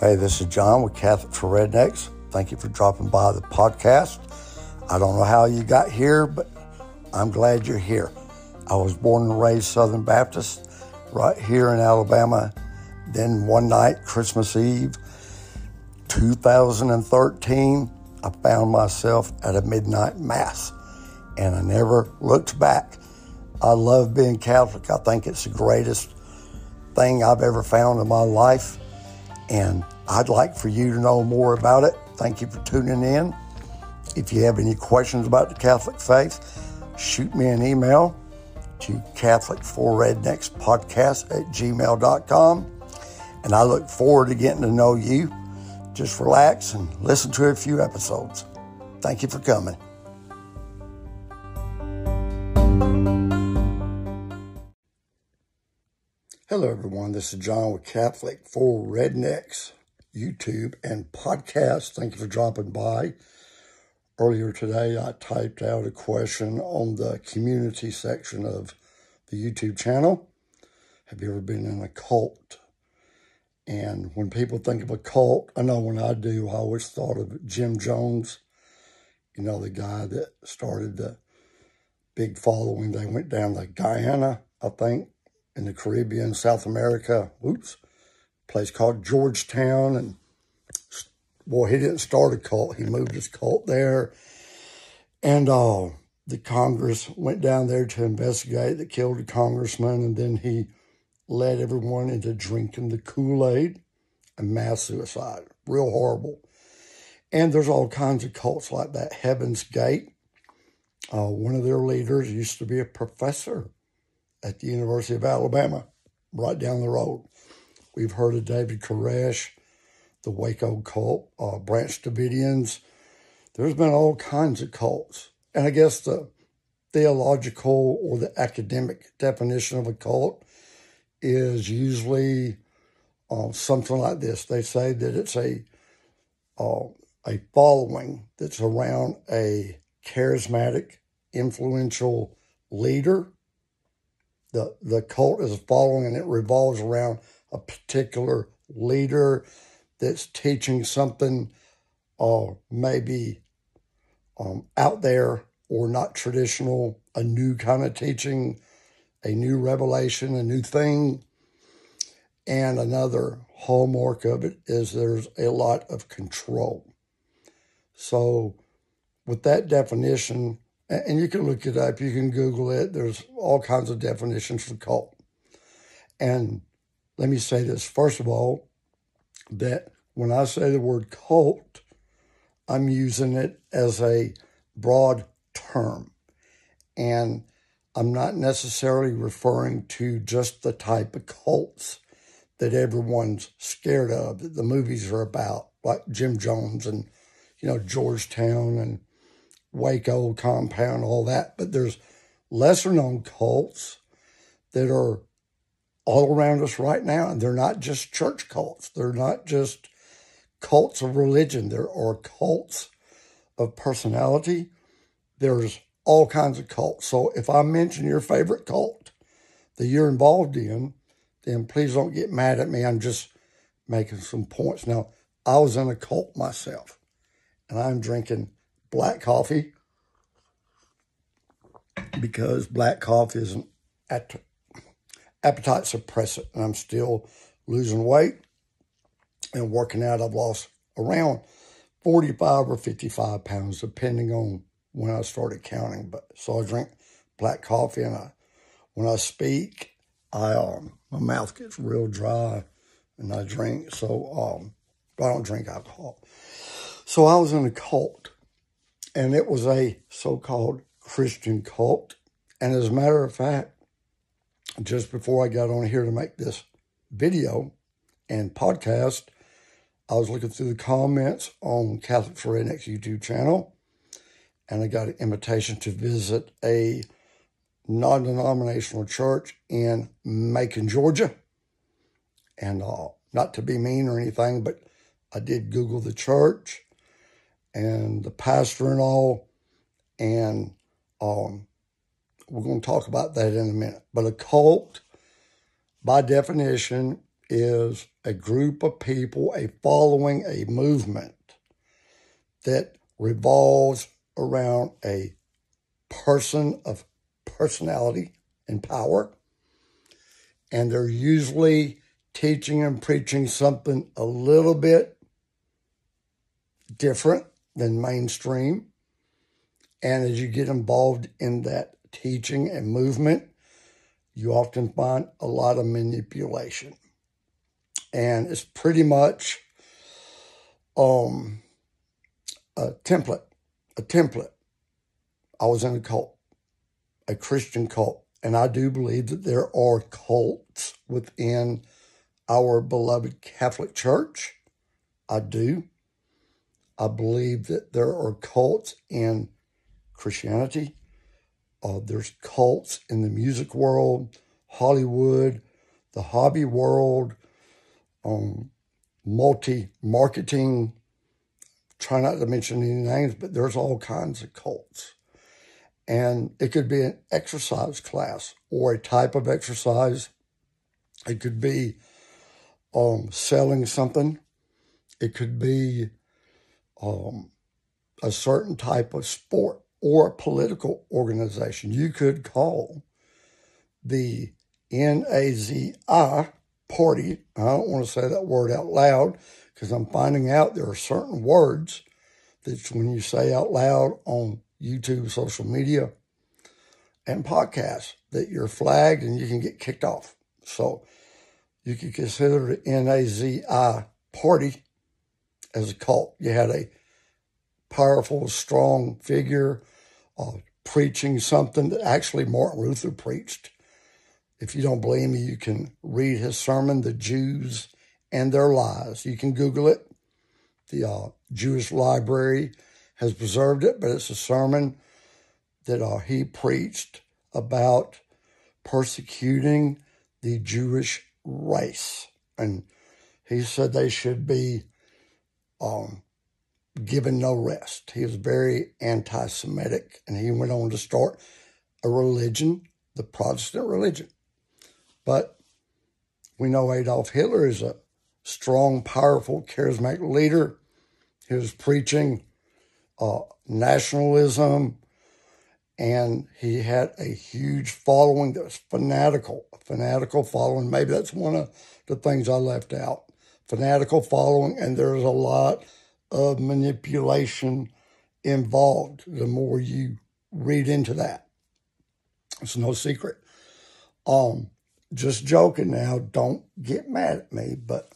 Hey, this is John with Catholic for Rednecks. Thank you for dropping by the podcast. I don't know how you got here, but I'm glad you're here. I was born and raised Southern Baptist right here in Alabama. Then one night, Christmas Eve, 2013, I found myself at a midnight mass and I never looked back. I love being Catholic. I think it's the greatest thing I've ever found in my life and I'd like for you to know more about it. Thank you for tuning in. If you have any questions about the Catholic faith, shoot me an email to Catholic for Rednecks podcast at gmail.com. And I look forward to getting to know you. Just relax and listen to a few episodes. Thank you for coming. Hello, everyone. This is John with Catholic for Rednecks YouTube and podcast. Thank you for dropping by. Earlier today, I typed out a question on the community section of the YouTube channel. Have you ever been in a cult? And when people think of a cult, I know when I do, I always thought of Jim Jones, you know, the guy that started the big following. They went down to Guyana, I think, in the Caribbean, South America, oops, place called Georgetown. And boy, he didn't start a cult. He moved his cult there. And uh, the Congress went down there to investigate. They killed a congressman. And then he led everyone into drinking the Kool-Aid and mass suicide. Real horrible. And there's all kinds of cults like that. Heaven's Gate. Uh, one of their leaders used to be a professor at the University of Alabama, right down the road. We've heard of David Koresh, the Waco cult, uh, Branch Davidians. There's been all kinds of cults. And I guess the theological or the academic definition of a cult is usually uh, something like this. They say that it's a uh, a following that's around a charismatic, influential leader the the cult is following and it revolves around a particular leader that's teaching something uh, maybe um, out there or not traditional, a new kind of teaching, a new revelation, a new thing. And another hallmark of it is there's a lot of control. So, with that definition, and you can look it up, you can Google it. There's all kinds of definitions for cult. And let me say this first of all that when I say the word cult, I'm using it as a broad term. And I'm not necessarily referring to just the type of cults that everyone's scared of, that the movies are about, like Jim Jones and, you know, Georgetown and Waco compound, all that. But there's lesser known cults that are all around us right now. And they're not just church cults. They're not just cults of religion. There are cults of personality. There's all kinds of cults. So if I mention your favorite cult that you're involved in, then please don't get mad at me. I'm just making some points. Now, I was in a cult myself, and I'm drinking black coffee because black coffee is an appetite suppressant. And I'm still losing weight and working out. I've lost around 45 or 55 pounds, depending on when I started counting. But so I drink black coffee, and I, when I speak, I um, my mouth gets real dry, and I drink. So um, I don't drink alcohol. So I was in a cult and it was a so called Christian cult. And as a matter of fact, just before I got on here to make this video and podcast, I was looking through the comments on Catholic for Rednecks YouTube channel, and I got an invitation to visit a non denominational church in Macon, Georgia. And uh, not to be mean or anything, but I did Google the church and the pastor and all. And um, we're going to talk about that in a minute. But a cult, by definition, is a group of people, a following, a movement that revolves around a person of personality and power. And they're usually teaching and preaching something a little bit different than mainstream. And as you get involved in that teaching and movement, you often find a lot of manipulation. And it's pretty much um, a template, a template. I was in a cult, a Christian cult, and I do believe that there are cults within our beloved Catholic Church. I do. I believe that there are cults in Christianity. Uh, there's cults in the music world, Hollywood, the hobby world, um, multi marketing. Try not to mention any names, but there's all kinds of cults. And it could be an exercise class or a type of exercise. It could be um, selling something. It could be um, a certain type of sport or a political organization. You could call the NAZI party. I don't want to say that word out loud because I'm finding out there are certain words that when you say out loud on YouTube, social media, and podcasts, that you're flagged and you can get kicked off. So you could consider the NAZI party as a cult. You had a powerful, strong figure uh, preaching something that actually Martin Luther preached. If you don't believe me, you can read his sermon, The Jews and Their Lies. You can Google it. The uh, Jewish Library has preserved it, but it's a sermon that uh, he preached about persecuting the Jewish race. And he said they should be um, given no rest. He was very anti Semitic, and he went on to start a religion, the Protestant religion. But we know Adolf Hitler is a strong, powerful, charismatic leader. He was preaching uh, nationalism, and he had a huge following that was fanatical, fanatical following. Maybe that's one of the things I left out. Fanatical following, and there's a lot of manipulation involved the more you read into that. It's no secret. Um, just joking now, don't get mad at me, but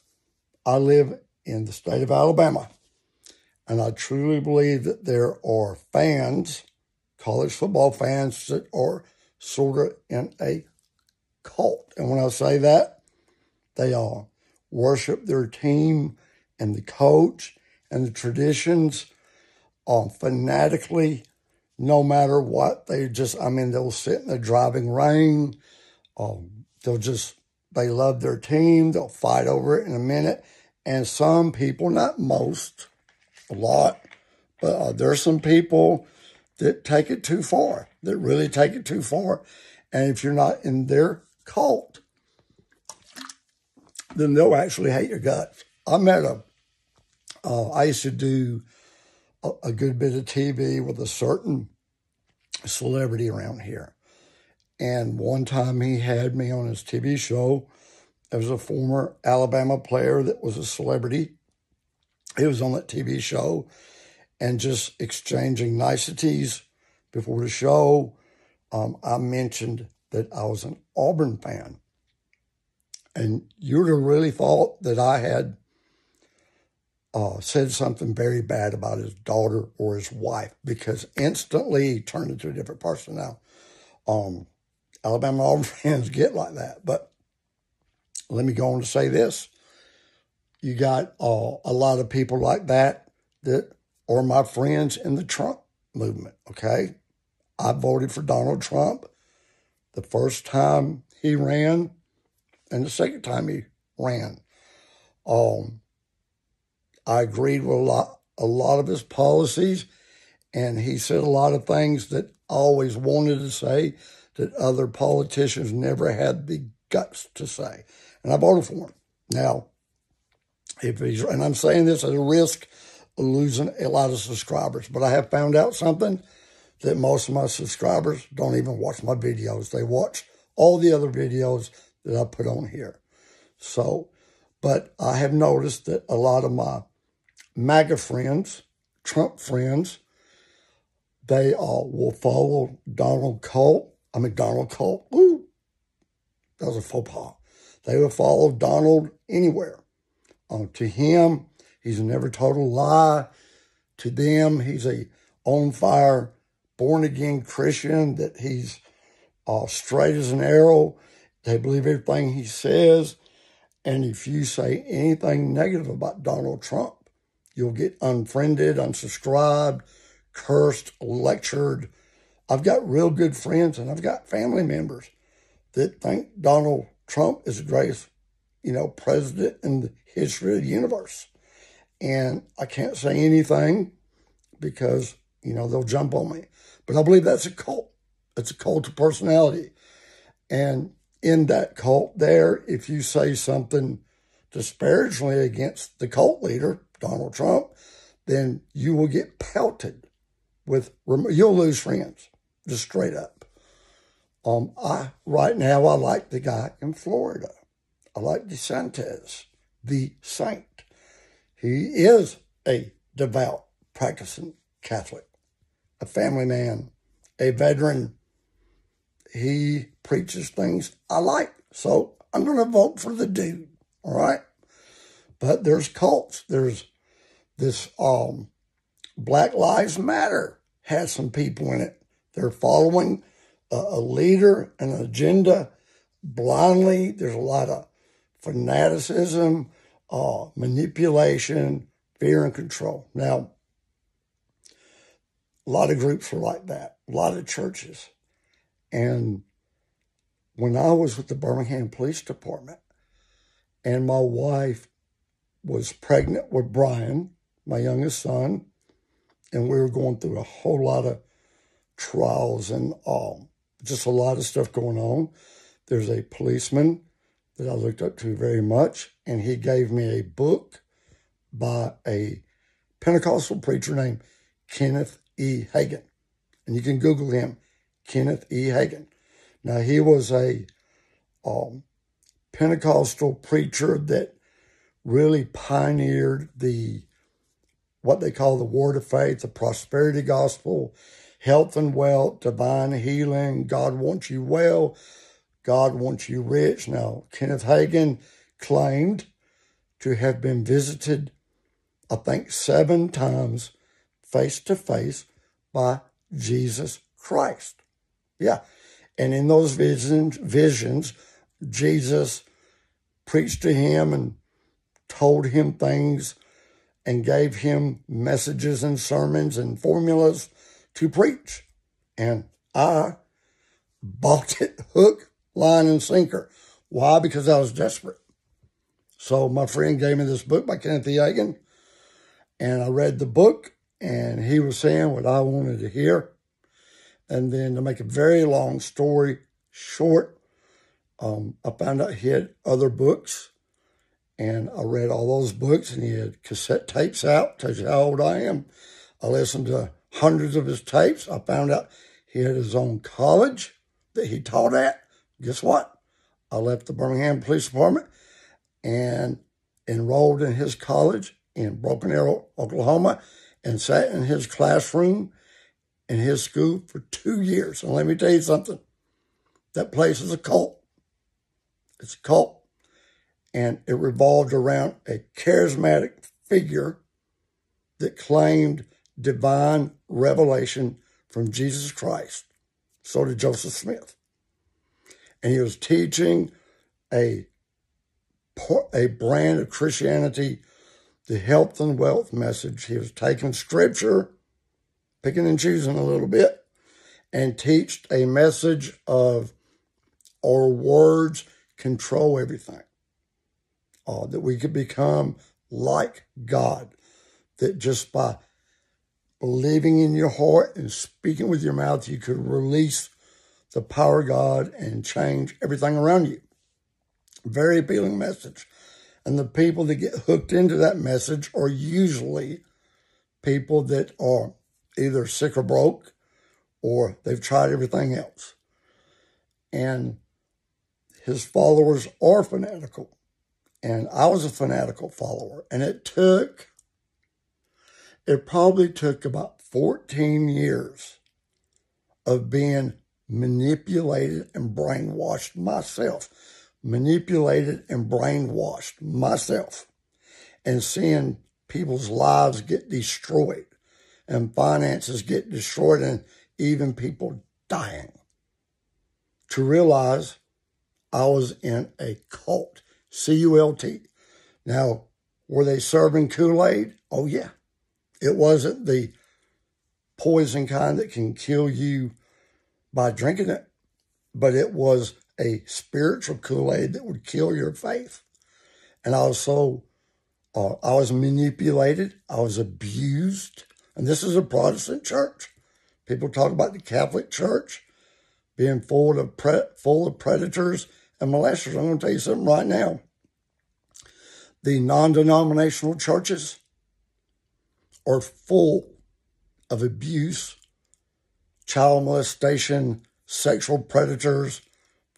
I live in the state of Alabama, and I truly believe that there are fans, college football fans, that are sort of in a cult. And when I say that, they all worship their team and the coach and the traditions um, fanatically, no matter what. They just, I mean, they'll sit in the driving rain. Um, they'll just, they love their team. They'll fight over it in a minute. And some people, not most, a lot, but uh, there's some people that take it too far, that really take it too far. And if you're not in their cult, then they'll actually hate your guts. I met a uh, I used to do a, a good bit of TV with a certain celebrity around here. And one time he had me on his TV show. There was a former Alabama player that was a celebrity. He was on that TV show and just exchanging niceties before the show. Um, I mentioned that I was an Auburn fan. And you would have really thought that I had uh, said something very bad about his daughter or his wife because instantly he turned into a different person now. Um, Alabama Auburn fans get like that. But let me go on to say this. You got uh, a lot of people like that that are my friends in the Trump movement, okay? I voted for Donald Trump the first time he ran and the second time he ran. Um, I agreed with a lot, a lot of his policies, and he said a lot of things that I always wanted to say that other politicians never had the guts to say. And I voted for him. Now, if he's, and I'm saying this at a risk of losing a lot of subscribers, but I have found out something that most of my subscribers don't even watch my videos. They watch all the other videos that I put on here. So, but I have noticed that a lot of my MAGA friends, Trump friends, they all will follow Donald Colt. I mean, Donald Colt. Ooh, that was a faux pas. They will follow Donald anywhere. Uh, to him, he's never told a lie. To them, he's a on fire, born again Christian. That he's uh, straight as an arrow. They believe everything he says. And if you say anything negative about Donald Trump, you'll get unfriended, unsubscribed, cursed, lectured. I've got real good friends and I've got family members that think Donald Trump is the greatest, you know, president in the history of the universe. And I can't say anything because, you know, they'll jump on me. But I believe that's a cult. It's a cult of personality. And in that cult there, if you say something disparagingly against the cult leader, Donald Trump, then you will get pelted with, you'll lose friends, just straight up. Um, I, right now, I like the guy in Florida. I like DeSantis, the saint. He is a devout, practicing Catholic, a family man, a veteran he preaches things I like. So I'm going to vote for the dude. All right. But there's cults. There's this um, Black Lives Matter has some people in it. They're following a, a leader, an agenda blindly. There's a lot of fanaticism, uh, manipulation, fear, and control. Now, a lot of groups are like that, a lot of churches. And when I was with the Birmingham Police Department and my wife was pregnant with Brian, my youngest son, and we were going through a whole lot of trials and all, just a lot of stuff going on. There's a policeman that I looked up to very much, and he gave me a book by a Pentecostal preacher named Kenneth E. Hagin. And you can Google him. Kenneth E. Hagin. Now, he was a um, Pentecostal preacher that really pioneered the what they call the word of faith, the prosperity gospel, health and wealth, divine healing. God wants you well. God wants you rich. Now, Kenneth Hagin claimed to have been visited, I think, seven times face to face by Jesus Christ. Yeah. And in those visions, visions, Jesus preached to him and told him things and gave him messages and sermons and formulas to preach. And I bought it hook, line, and sinker. Why? Because I was desperate. So my friend gave me this book by Kenneth. Hagin, and I read the book, and he was saying what I wanted to hear. And then to make a very long story short, um, I found out he had other books and I read all those books and he had cassette tapes out. Tells you how old I am. I listened to hundreds of his tapes. I found out he had his own college that he taught at. Guess what? I left the Birmingham Police Department and enrolled in his college in Broken Arrow, Oklahoma, and sat in his classroom in his school for two years. And let me tell you something that place is a cult. It's a cult. And it revolved around a charismatic figure that claimed divine revelation from Jesus Christ. So did Joseph Smith. And he was teaching a, a brand of Christianity, the health and wealth message. He was taking scripture picking and choosing a little bit, and teach a message of our words control everything. Uh, that we could become like God. That just by believing in your heart and speaking with your mouth, you could release the power of God and change everything around you. Very appealing message. And the people that get hooked into that message are usually people that are either sick or broke or they've tried everything else. And his followers are fanatical. And I was a fanatical follower. And it took, it probably took about 14 years of being manipulated and brainwashed myself. Manipulated and brainwashed myself. And seeing people's lives get destroyed and finances get destroyed and even people dying. To realize I was in a cult, C U L T. Now, were they serving Kool Aid? Oh, yeah. It wasn't the poison kind that can kill you by drinking it, but it was a spiritual Kool Aid that would kill your faith. And I was so, uh, I was manipulated, I was abused. And this is a Protestant church. People talk about the Catholic Church being full of pre- full of predators and molesters. I'm going to tell you something right now. The non-denominational churches are full of abuse, child molestation, sexual predators,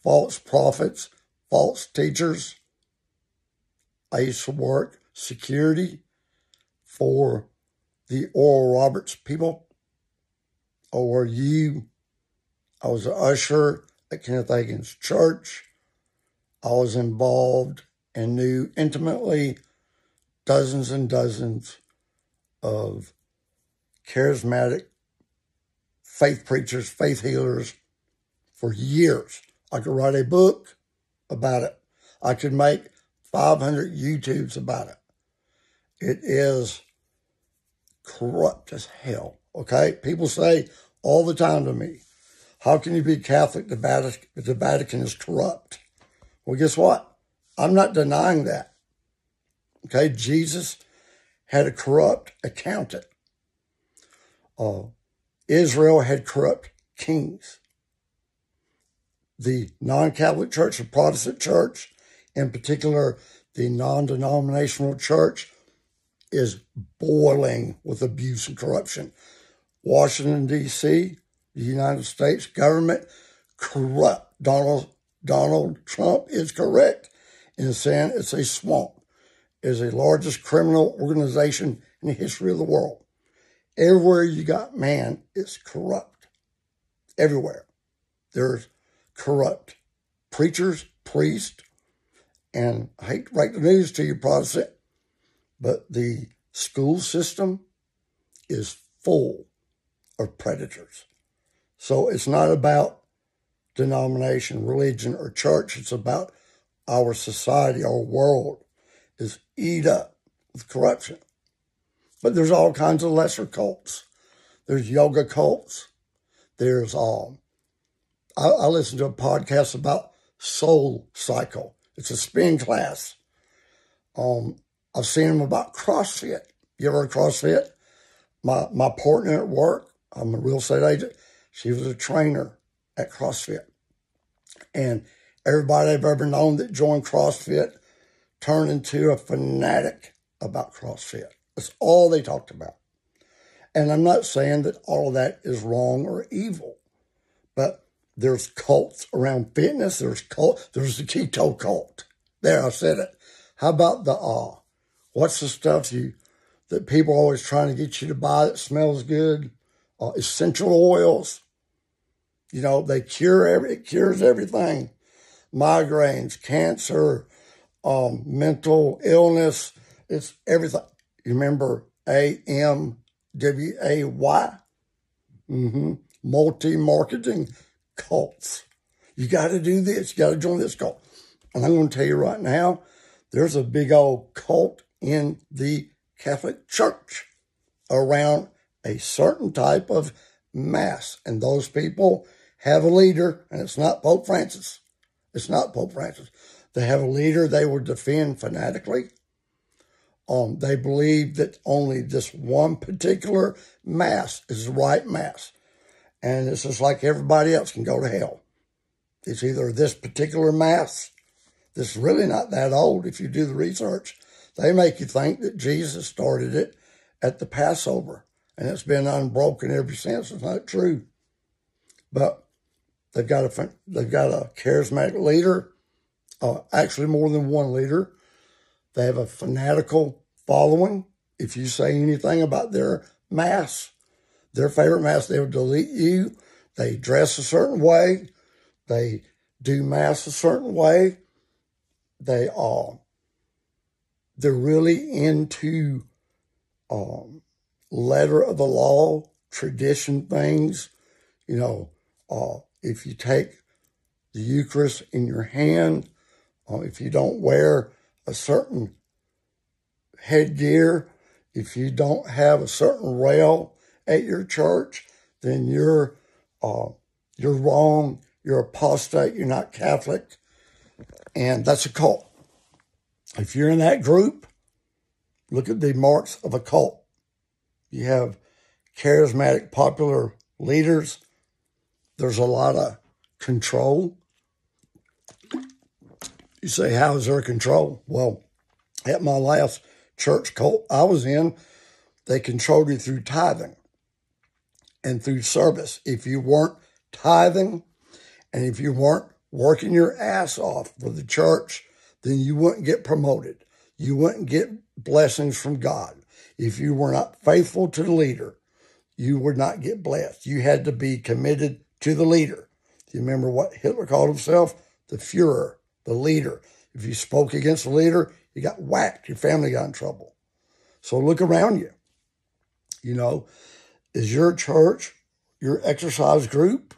false prophets, false teachers. I used to work security for the Oral Roberts people. Or you? I was an usher at Kenneth Hagin's church. I was involved and knew intimately dozens and dozens of charismatic faith preachers, faith healers for years. I could write a book about it. I could make 500 YouTubes about it. It is corrupt as hell. Okay? People say all the time to me, how can you be Catholic if the Vatican is corrupt? Well, guess what? I'm not denying that. Okay, Jesus had a corrupt accountant. Uh, Israel had corrupt kings. The non Catholic Church, the Protestant Church, in particular, the non denominational church, is boiling with abuse and corruption. Washington, D.C., the United States government, corrupt. Donald Donald Trump is correct in saying it's a swamp. It is the largest criminal organization in the history of the world. Everywhere you got man, it's corrupt. Everywhere. There's corrupt preachers, priests, and I hate to break the news to you, Protestant, but the school system is full of predators. So it's not about denomination, religion, or church. It's about our society, our world is eat up with corruption. But there's all kinds of lesser cults. There's yoga cults. There's um I, I listened to a podcast about SoulCycle. It's a spin class. Um I've seen them about CrossFit. You ever heard CrossFit? My my partner at work, I'm a real estate agent. She was a trainer at CrossFit. And everybody I've ever known that joined CrossFit turned into a fanatic about CrossFit. That's all they talked about. And I'm not saying that all of that is wrong or evil, but there's cults around fitness. There's cult. There's the keto cult. There, I said it. How about the ah? What's the stuff you that people are always trying to get you to buy that smells good? Uh, essential oils. You know, they cure every, it cures everything. Migraines, cancer, um, mental illness. It's everything. You remember A M W A Y? Mm-hmm. Multi marketing cults. You got to do this. You got to join this cult. And I'm going to tell you right now, there's a big old cult in the Catholic Church around a certain type of mass. And those people have a leader, and it's not Pope Francis. It's not Pope Francis. They have a leader they will defend fanatically. Um, they believe that only this one particular mass is the right mass. And it's just like everybody else can go to hell. It's either this particular mass that's really not that old if you do the research. They make you think that Jesus started it at the Passover and it's been unbroken ever since. It's not true. But they've got a they've got a charismatic leader, uh, actually more than one leader. They have a fanatical following. If you say anything about their mass, their favorite mass, they'll delete you. They dress a certain way. They do mass a certain way. They are. They're really into um, letter of the law, tradition things. You know, uh, if you take the Eucharist in your hand, uh, if you don't wear a certain headgear, if you don't have a certain rail at your church, then you're uh, you're wrong. You're apostate. You're not Catholic, and that's a cult. If you're in that group, look at the marks of a cult. You have charismatic, popular leaders. There's a lot of control. You say, how is there control? Well, at my last church cult I was in, they controlled you through tithing and through service. If you weren't tithing and if you weren't working your ass off for the church, then you wouldn't get promoted. You wouldn't get blessings from God. If you were not faithful to the leader, you would not get blessed. You had to be committed to the leader. Do you remember what Hitler called himself? The Fuhrer, the leader. If you spoke against the leader, you got whacked. Your family got in trouble. So look around you. You know, is your church, your exercise group,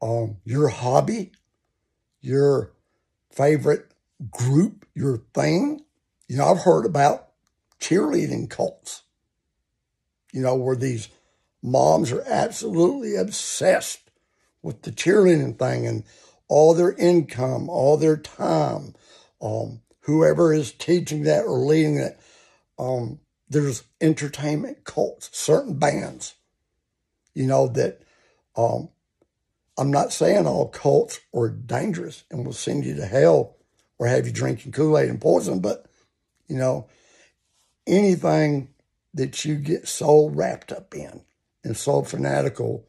um, your hobby, your favorite group, your thing? You know, I've heard about cheerleading cults, you know, where these moms are absolutely obsessed with the cheerleading thing and all their income, all their time, um, whoever is teaching that or leading it. Um, there's entertainment cults, certain bands, you know, that um, I'm not saying all cults are dangerous and will send you to hell or have you drinking Kool Aid and poison, but, you know, anything that you get so wrapped up in and so fanatical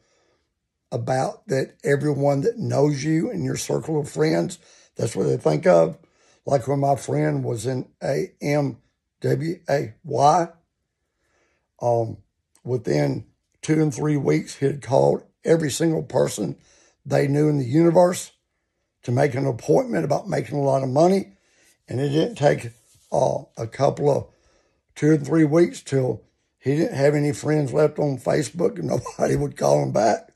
about that everyone that knows you in your circle of friends, that's what they think of. Like when my friend was in AMWAY, um, within two and three weeks, he had called every single person they knew in the universe to make an appointment about making a lot of money. And it didn't take uh, a couple of two or three weeks till he didn't have any friends left on Facebook and nobody would call him back.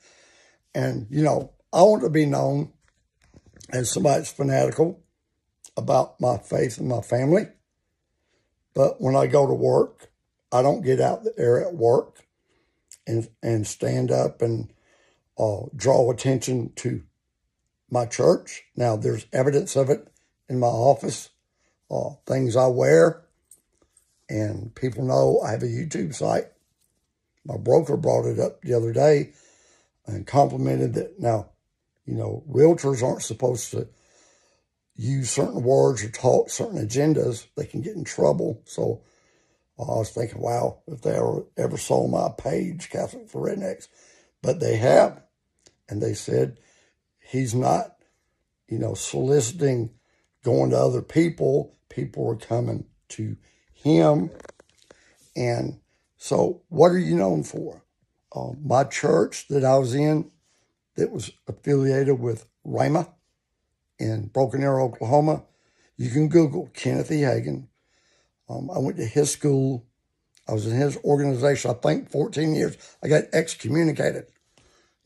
And, you know, I want to be known as somebody that's fanatical about my faith and my family. But when I go to work, I don't get out there at work and, and stand up and uh, draw attention to my church. Now, there's evidence of it in my office, uh, things I wear, and people know I have a YouTube site. My broker brought it up the other day and complimented that now, you know, realtors aren't supposed to use certain words or talk certain agendas. They can get in trouble. So I was thinking, wow, if they ever, ever saw my page, Catholic for Rednecks, but they have. And they said he's not, you know, soliciting going to other people. People are coming to him. And so, what are you known for? Uh, my church that I was in, that was affiliated with Rhema in Broken Arrow, Oklahoma. You can Google Kenneth E. Hagin. Um, I went to his school. I was in his organization, I think, 14 years. I got excommunicated.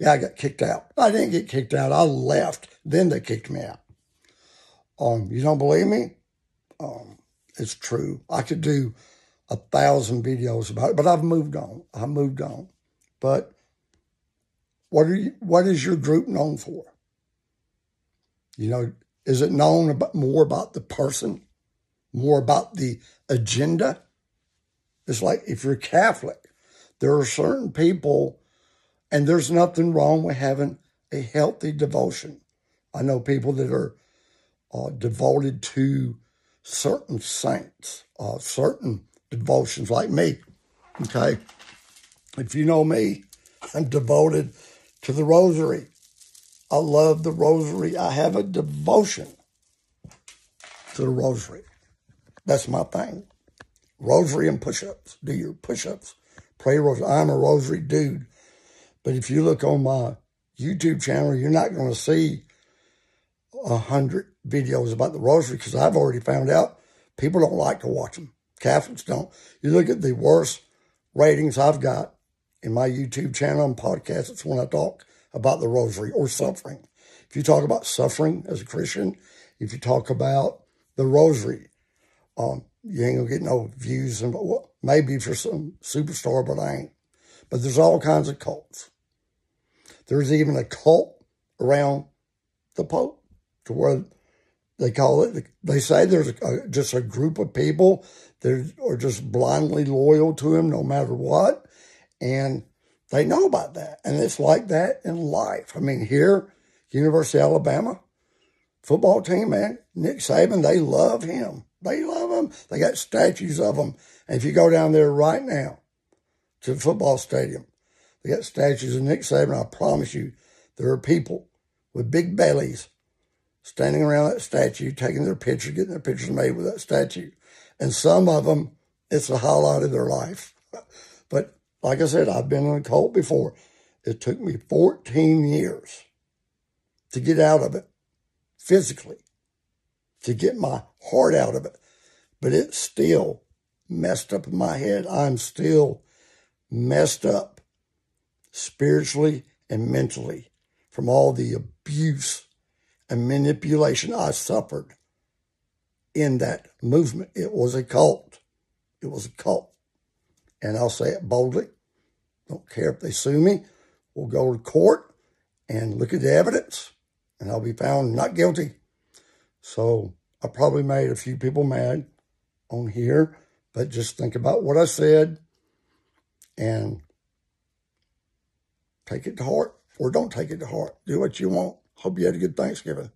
Yeah, I got kicked out. I didn't get kicked out. I left. Then they kicked me out. Um, you don't believe me? Um, it's true. I could do a thousand videos about it, but I've moved on. I moved on. But what are you, what is your group known for? You know, is it known about more about the person, more about the agenda? It's like if you're Catholic, there are certain people, and there's nothing wrong with having a healthy devotion. I know people that are uh, devoted to certain saints, uh, certain devotions like me. Okay. If you know me, I'm devoted to the rosary. I love the rosary. I have a devotion to the rosary. That's my thing. Rosary and push ups. Do your push ups. Pray rosary. I'm a rosary dude. But if you look on my YouTube channel, you're not going to see a hundred videos about the rosary because I've already found out people don't like to watch them. Catholics don't. You look at the worst ratings I've got in my YouTube channel and podcast, it's when I talk about the rosary or suffering. If you talk about suffering as a Christian, if you talk about the rosary, um, you ain't gonna get no views and well, maybe for some superstar, but I ain't. But there's all kinds of cults. There's even a cult around the Pope to where they call it, they say there's a, just a group of people that are just blindly loyal to him no matter what. And they know about that. And it's like that in life. I mean, here, University of Alabama, football team, man, Nick Saban, they love him. They love him. They got statues of him. And if you go down there right now to the football stadium, they got statues of Nick Saban. I promise you, there are people with big bellies standing around that statue, taking their picture, getting their pictures made with that statue. And some of them, it's the highlight of their life. But like I said, I've been in a cult before. It took me 14 years to get out of it physically, to get my heart out of it. But it's still messed up in my head. I'm still messed up spiritually and mentally from all the abuse and manipulation I suffered in that movement. It was a cult. It was a cult. And I'll say it boldly. Don't care if they sue me. We'll go to court and look at the evidence, and I'll be found not guilty. So I probably made a few people mad on here, but just think about what I said and take it to heart or don't take it to heart. Do what you want. Hope you had a good Thanksgiving.